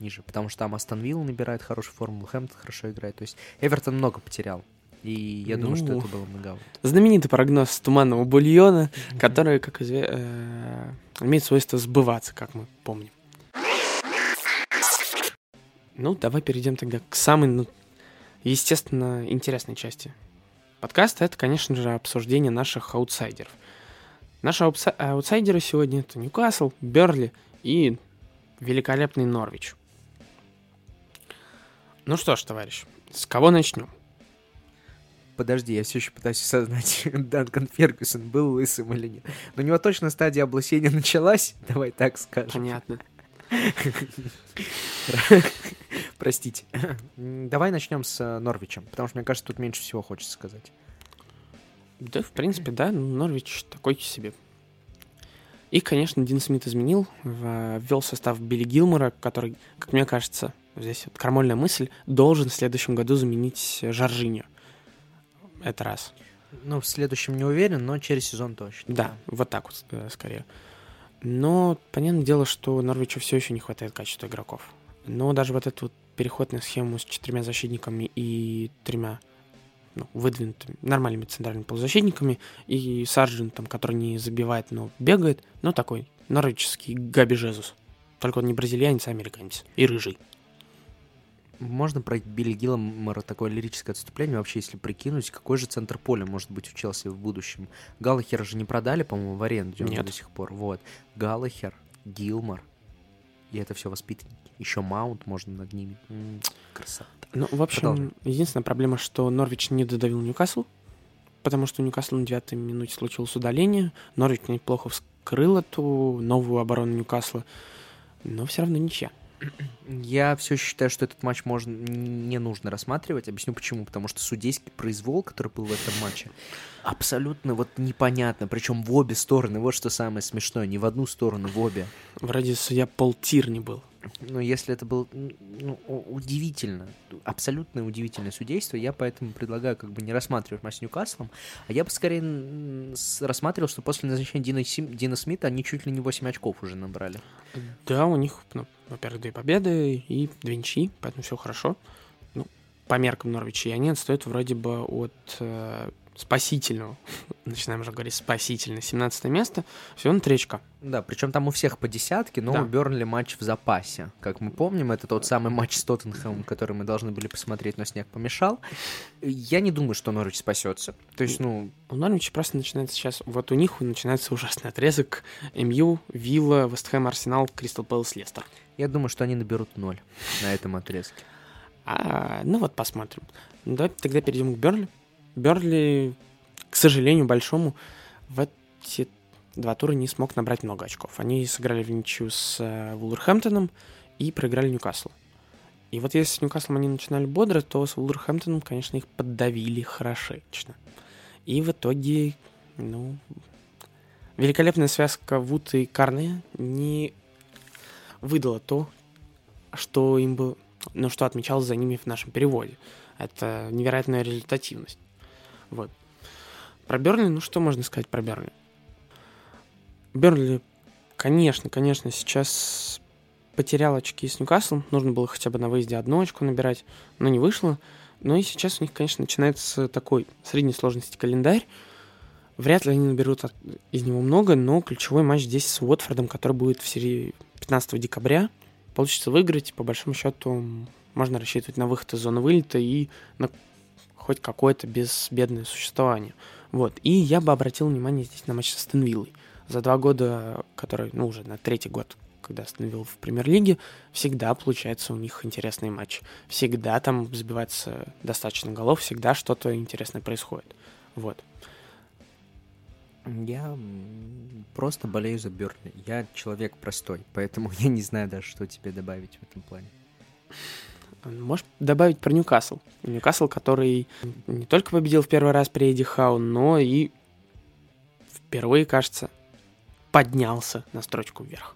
ниже, потому что там Астон Вилла набирает хорошую форму, Хэмптон хорошо играет. То есть Эвертон много потерял. И я думаю, что Ну. это было многовато. Знаменитый прогноз туманного бульона, который, как известно, имеет свойство сбываться, как мы помним. Ну, давай перейдем тогда к самой, ну, естественно, интересной части подкаста. Это, конечно же, обсуждение наших аутсайдеров. Наши аутса- аутсайдеры сегодня это Ньюкасл, Берли и великолепный Норвич. Ну что ж, товарищ, с кого начнем? Подожди, я все еще пытаюсь осознать, Данкан Фергюсон был лысым или нет. Но у него точно стадия облысения началась, давай так скажем. Понятно. Простите. Давай начнем с э, Норвичем, потому что, мне кажется, тут меньше всего хочется сказать. Да, в принципе, да, Норвич такой себе. И, конечно, Дин Смит изменил, ввел состав Билли Гилмора, который, как мне кажется, здесь вот крамольная мысль, должен в следующем году заменить Жоржиню. Это раз. Ну, в следующем не уверен, но через сезон точно. Да, вот так вот э, скорее. Но понятное дело, что Норвичу все еще не хватает качества игроков. Но даже вот этот вот переход на схему с четырьмя защитниками и тремя ну, выдвинутыми нормальными центральными полузащитниками и Сарджентом, который не забивает, но бегает, но такой норвический Габи Жезус. Только он не бразильянец, а американец. И рыжий. Можно про Билли Гилломора такое лирическое отступление? Вообще, если прикинуть, какой же центр поля может быть у Челси в будущем? Галлахера же не продали, по-моему, в аренду Нет. до сих пор. Вот. Галлахер, Гилмор. И это все воспитанники. Еще Маунт можно над ними. М-м, красота. Ну, в общем, Продолжим. единственная проблема, что Норвич не додавил Ньюкасл, потому что у Ньюкасла на девятой минуте случилось удаление. Норвич неплохо вскрыл эту новую оборону Ньюкасла, но все равно ничья. Я все считаю, что этот матч можно не нужно рассматривать. Объясню почему. Потому что судейский произвол, который был в этом матче, абсолютно вот непонятно. Причем в обе стороны. Вот что самое смешное. Не в одну сторону, в обе. Вроде судья Пол Тирни был. Но если это было ну, удивительно, абсолютно удивительное судейство, я поэтому предлагаю как бы не рассматривать матч с Ньюкаслом, а я бы скорее рассматривал, что после назначения Дина, Сим- Дина Смита они чуть ли не 8 очков уже набрали. Да, у них, ну, во-первых, две победы и две ничьи, поэтому все хорошо. Ну, по меркам Норвича, и они отстают вроде бы от э, спасительного, начинаем уже говорить спасительно, 17 место, всего на три очка. Да, причем там у всех по десятке, но Да. у Бернли матч в запасе. Как мы помним, это тот самый матч с Тоттенхэмом, который мы должны были посмотреть, но снег помешал. Я не думаю, что Норвич спасется. То есть, ну, У Норвича просто начинается сейчас, вот у них начинается ужасный отрезок МЮ, Вилла, Вестхэм, Арсенал, Кристал Пэлас, Лестер. я думаю, что они наберут ноль на этом отрезке. А, ну вот посмотрим. Ну, Давай тогда перейдем к Берли. Берли, к сожалению, большому, в эти два тура не смог набрать много очков. Они сыграли в ничью с э, Вулверхэмптоном и проиграли Ньюкаслу. И вот если с Ньюкаслом они начинали бодро, то с Вулверхэмптоном, конечно, их поддавили хорошечно. И в итоге, ну, великолепная связка Вуд и Карне не выдала то, что им было, ну, что отмечалось за ними в нашем переводе. Это невероятная результативность. Вот. Про Бернли, ну что можно сказать про Бернли? Бернли, конечно, конечно, сейчас потерял очки с Ньюкаслом. Нужно было хотя бы на выезде одну очку набирать, но не вышло. Ну и сейчас у них, конечно, начинается такой средней сложности календарь. Вряд ли они наберут от- из него много, но ключевой матч здесь с Уотфордом, который будет в серии 15 декабря. Получится выиграть, по большому счету можно рассчитывать на выход из зоны вылета и на хоть какое-то безбедное существование. Вот. И я бы обратил внимание здесь на матч с Астон Виллой. За два года, который, ну, уже на третий год, когда Астон Вилла в премьер-лиге, всегда получается у них интересный матч. Всегда там забивается достаточно голов, всегда что-то интересное происходит. Вот. Я просто болею за Бернли. Я человек простой, поэтому я не знаю даже, что тебе добавить в этом плане. Можешь добавить про Ньюкасл? Ньюкасл, который не только победил в первый раз при Эдди Хау, но и впервые, кажется, поднялся на строчку вверх.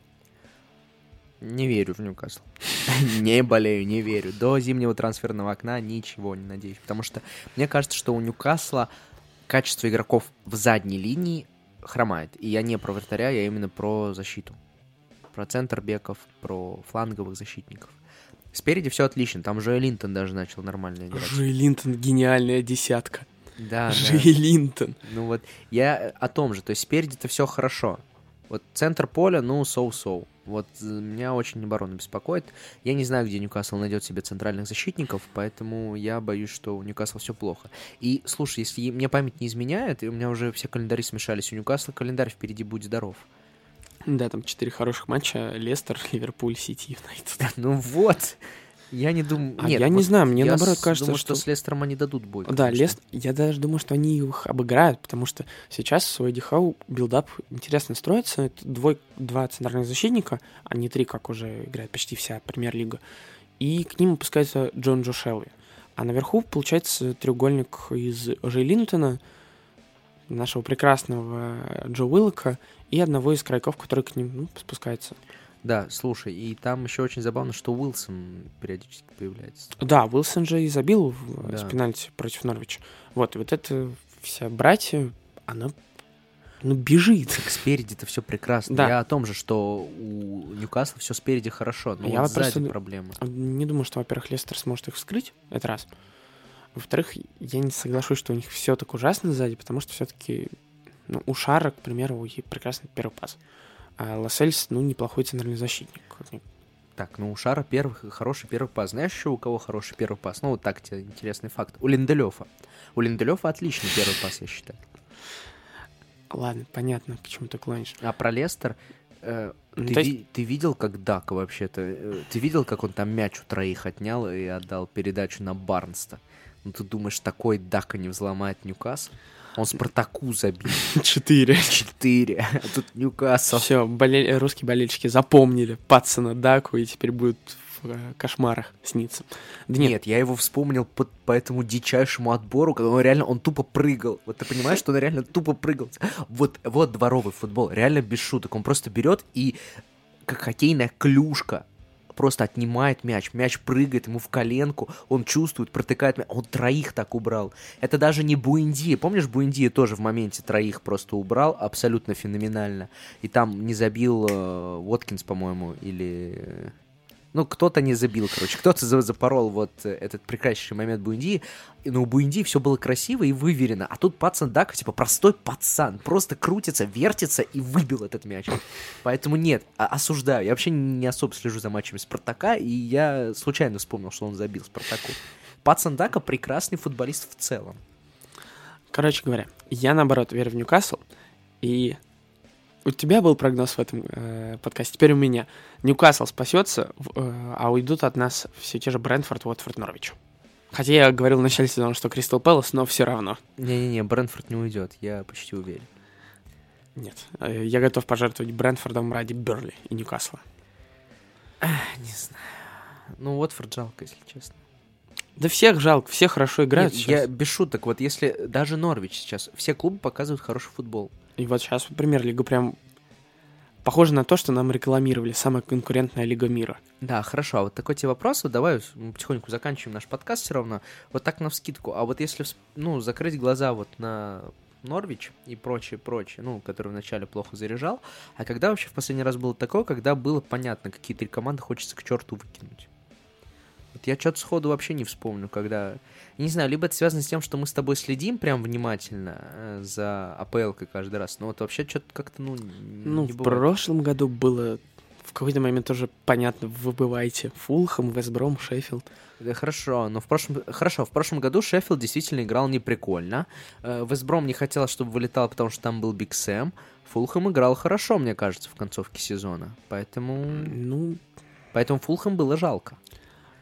Не верю в Ньюкасл. Не болею, не верю. До зимнего трансферного окна ничего не надеюсь. Потому что мне кажется, что у Ньюкасла качество игроков в задней линии хромает. И я не про вратаря, я именно про защиту. Про центр беков, про фланговых защитников. Спереди все отлично. Там Джоэ Линтон даже начал нормально играть. Жи Линтон гениальная десятка. Да, да. Жи Линтон. Ну вот, я о том же, то есть спереди-то все хорошо. Вот центр поля, ну, соу-соу. Вот э, меня очень оборона беспокоит. Я не знаю, где Ньюкасл найдет себе центральных защитников, поэтому я боюсь, что у Ньюкасла все плохо. И, слушай, если мне память не изменяет, и у меня уже все календари смешались, у Ньюкасла календарь впереди будет здоров. Да, там четыре хороших матча. Лестер, Ливерпуль, Сити, Юнайтед. Ну вот. Я не думаю... А Нет, я не вот знаю, мне я наоборот кажется, думаю, что... что с Лестером они дадут бой. Да, конечно. Лес, я даже думаю, что они их обыграют, потому что сейчас у Эдди Хау build-up интересно строится. Это двой, два центральных защитника, а не три, как уже играет почти вся премьер-лига. И к ним опускается Джон Джо. А наверху получается треугольник из Ожей Линтона, нашего прекрасного Джо Уиллока и одного из крайков, который к ним ну, спускается. Да, слушай, и там еще очень забавно, что Уилсон периодически появляется. Да, Уилсон же и забил в Да. с пенальти против Норвича. Вот, и вот это вся братья, она ну, бежит. Так спереди-то все прекрасно. Да. Я о том же, что у Ньюкасла все спереди хорошо, но Я вот вот просто сзади д- проблемы. Не думаю, что, во-первых, Лестер сможет их вскрыть, это раз. Во-вторых, я не соглашусь, что у них все так ужасно сзади, потому что все-таки ну, у Шара, к примеру, у прекрасный первый пас. А Лассельс, ну, неплохой центральный защитник. Так, ну у Шара первый, хороший первый пас. Знаешь еще у кого хороший первый пас? Ну вот так тебе интересный факт. У Линделёфа. У Линделёфа отличный первый пас, я считаю. Ладно, понятно, к чему ты клонишь. А про Лестер... э, Ну, ты, есть- ви- ты видел, как Дак вообще-то... э, ты видел, как он там мяч у троих отнял и отдал передачу на Барнста? Ну ты думаешь, такой Дака не взломает Ньюкасл? Он Спартаку забил. Четыре. Четыре. А тут Ньюкасл. Все, русские болельщики запомнили Патсона Даку и теперь будут в э, кошмарах сниться. Да нет, Нет, я его вспомнил по, по этому дичайшему отбору, когда он реально, он тупо прыгал. Вот ты понимаешь, что он реально тупо прыгал. Вот, вот дворовый футбол, реально без шуток. Он просто берет и, как хоккейная клюшка, просто отнимает мяч. Мяч прыгает ему в коленку, он чувствует, протыкает мяч. Он троих так убрал. Это даже не Буэнди. Помнишь, Буэнди тоже в моменте троих просто убрал, абсолютно феноменально. И там не забил э, Уоткинс, по-моему, или... ну, кто-то не забил, короче. Кто-то за- запорол вот э, этот прекраснейший момент Буэнди. И, Ну, у Буэнди все было красиво и выверено. А тут пацан Дака, типа, простой пацан. Просто крутится, вертится и выбил этот мяч. Поэтому нет, а- осуждаю. Я вообще не особо слежу за матчами Спартака, и я случайно вспомнил, что он забил Спартаку. Пацан Дака прекрасный футболист в целом. короче говоря, я наоборот верю в Ньюкасл, и у тебя был прогноз в этом э, подкасте, теперь у меня. Ньюкасл спасется, э, а уйдут от нас все те же Брентфорд, Уотфорд, Норвич. Хотя я говорил в начале сезона, что Кристал Пэлас, но все равно. Не-не-не, Брэнфорд не уйдет, я почти уверен. Нет, э, я готов пожертвовать Брентфордом ради Берли и Ньюкасла. Не знаю. Ну, Уотфорд жалко, если честно. Да всех жалко, все хорошо играют Нет, сейчас. я без шуток, вот если даже Норвич сейчас, все клубы показывают хороший футбол. И вот сейчас премьер-лига прям похоже на то, что нам рекламировали. Самая конкурентная лига мира. Да, хорошо. А вот такой тебе вопрос, вот давай мы потихоньку заканчиваем наш подкаст все равно. Вот так на вскидку. А вот если, ну, закрыть глаза вот на Норвич и прочее, прочее, ну, который вначале плохо заряжал, а когда вообще в последний раз было такое, когда было понятно, какие три команды хочется к черту выкинуть? Вот я что-то сходу вообще не вспомню, когда... Я не знаю, либо это связано с тем, что мы с тобой следим прям внимательно э, за АПЛ каждый раз, но вот вообще что-то как-то, ну, Ну, в прошлом году было в какой-то момент тоже понятно, выбывайте. Фулхэм, Вестбром, Шеффилд. Да хорошо, но в прошлом... Хорошо, в прошлом году Шеффилд действительно играл неприкольно. Э, Вестбром не хотел, чтобы вылетал, потому что там был Биг Сэм. Фулхэм играл хорошо, мне кажется, в концовке сезона. Поэтому... Ну, Поэтому Фулхэм было жалко.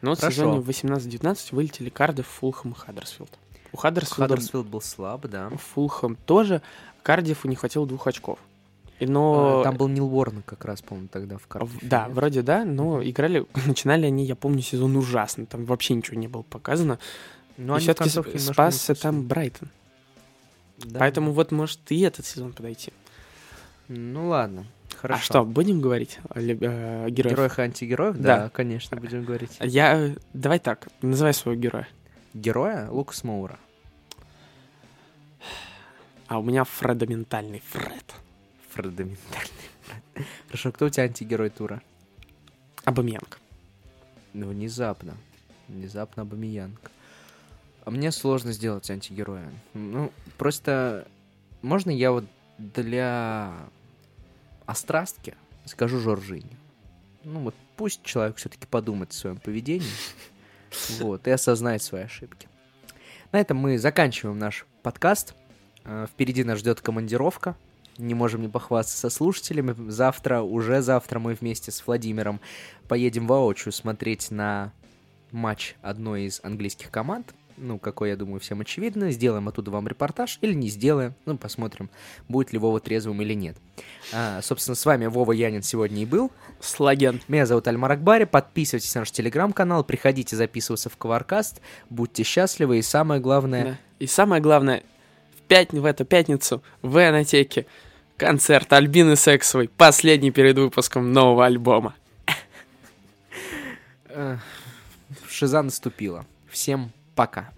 Ну вот в Хорошо. сезоне 18-19 вылетели Кардифф, Фулхэм и Хаддерсфилд. У Хаддерсфилда Хаддерсфилд был слаб, да. Фулхэм тоже. Кардифу не хватило двух очков. Но... Э, Там был Нил Уорнок как раз, по-моему, тогда в Кардиффе. Да, нет? вроде да, но играли, начинали они, я помню, сезон ужасно, там вообще ничего не было показано. Но в все-таки спасся там. Брайтон. Да. Поэтому вот может и этот сезон подойти. Ну ладно, хорошо. А что, будем говорить о э, героях? Героях и антигероев? Да. Да, конечно, будем говорить. Я... Давай так, называй своего героя. Героя Лукас Моура. А у меня фредоментальный Фред. Фредоментальный. Хорошо, кто у тебя антигерой тура? Абамьянг. Ну, внезапно. Внезапно Абамиянг. А мне сложно сделать антигероя. Ну, просто... Можно я вот для острастки скажу Жоржини? Ну, вот пусть человек все-таки подумает о своем поведении. Вот, и осознает свои ошибки. На этом мы заканчиваем наш подкаст. Э, Впереди нас ждет командировка. Не можем не похвастаться со слушателями. Завтра, уже завтра мы вместе с Владимиром поедем воочию смотреть на матч одной из английских команд, ну, какой, я думаю, всем очевидно. Сделаем оттуда вам репортаж или не сделаем. Ну, посмотрим, будет ли Вова трезвым или нет. А, собственно, с вами Вова Янин сегодня и был. Слаген. Меня зовут Альмар Акбари. Подписывайтесь на наш телеграм-канал, приходите записываться в Коваркаст. Будьте счастливы и самое главное... Да. И самое главное, в, пят... в эту пятницу в Энотеке концерт Альбины Сексовой, последний перед выпуском нового альбома. Шиза наступила. Всем пока.